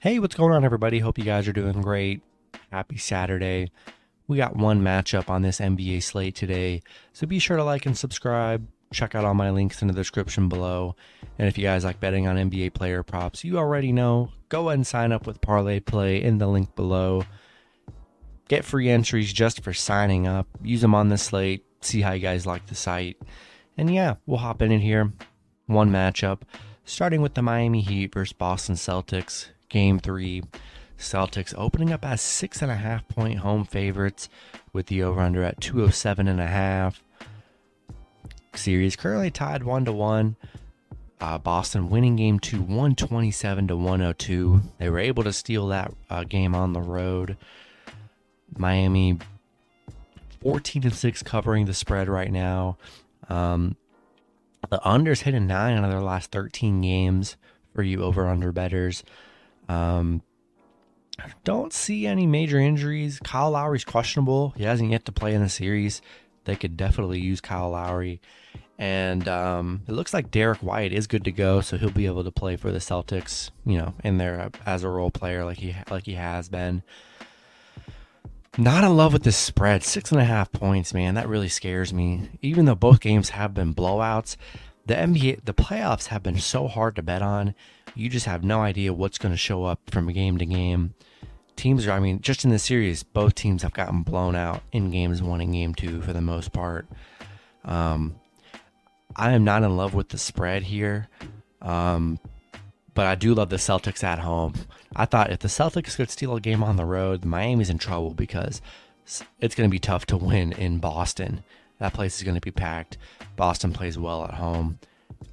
Hey, what's going on, everybody? Hope you guys are doing great. Happy Saturday. We got one matchup on this NBA slate today, so be sure to like and subscribe. Check out all my links in the description below. And if you guys like betting on NBA player props, you already know, go ahead and sign up with Parlay Play in the link below. Get free entries just for signing up. Use them on the slate. See how you guys like the site. And yeah, we'll hop in here. One matchup, starting with the Miami Heat versus Boston Celtics game three. Celtics opening up as six and a half point home favorites with the over under at 207 and a half. Series currently tied one to one. Uh, Boston winning game two 127 to 102. They were able to steal that uh, game on the road. Miami 14 and 6 covering the spread right now. Um, the unders hit a nine out of their last 13 games for you over under betters. Um, don't see any major injuries. Kyle Lowry's questionable. He hasn't yet to play in the series. They could definitely use Kyle Lowry. And um, it looks like Derrick White is good to go, so he'll be able to play for the Celtics, you know, in there as a role player like he like he has been. Not in love with this spread, six and a half points, man. That really scares me. Even though both games have been blowouts, the NBA, the playoffs have been so hard to bet on you just have no idea what's going to show up from game to game. Teams are, I mean, just in the series, both teams have gotten blown out in games one and game two for the most part. Um, I am not in love with the spread here, um, but I do love the Celtics at home. I thought if the Celtics could steal a game on the road, Miami's in trouble because it's going to be tough to win in Boston. That place is going to be packed. Boston plays well at home.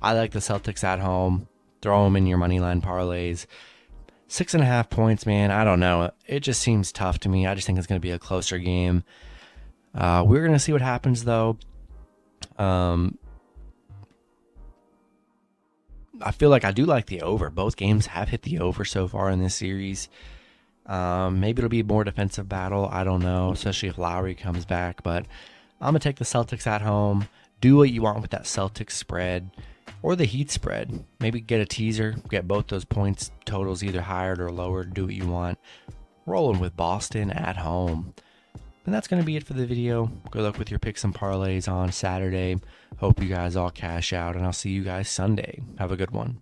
I like the Celtics at home throw them in your money line parlays. Six and a half points, man. I don't know. It just seems tough to me. I just think it's going to be a closer game. Uh, we're going to see what happens, though. Um, I feel like I do like the over. Both games have hit the over so far in this series. Um, maybe it'll be a more defensive battle. I don't know, especially if Lowry comes back. But I'm going to take the Celtics at home. Do what you want with that Celtics spread or the heat spread. Maybe get a teaser, get both those points totals either higher or lower, do what you want. Rolling with Boston at home. And that's going to be it for the video. Good luck with your picks and parlays on Saturday. Hope you guys all cash out, and I'll see you guys Sunday. Have a good one.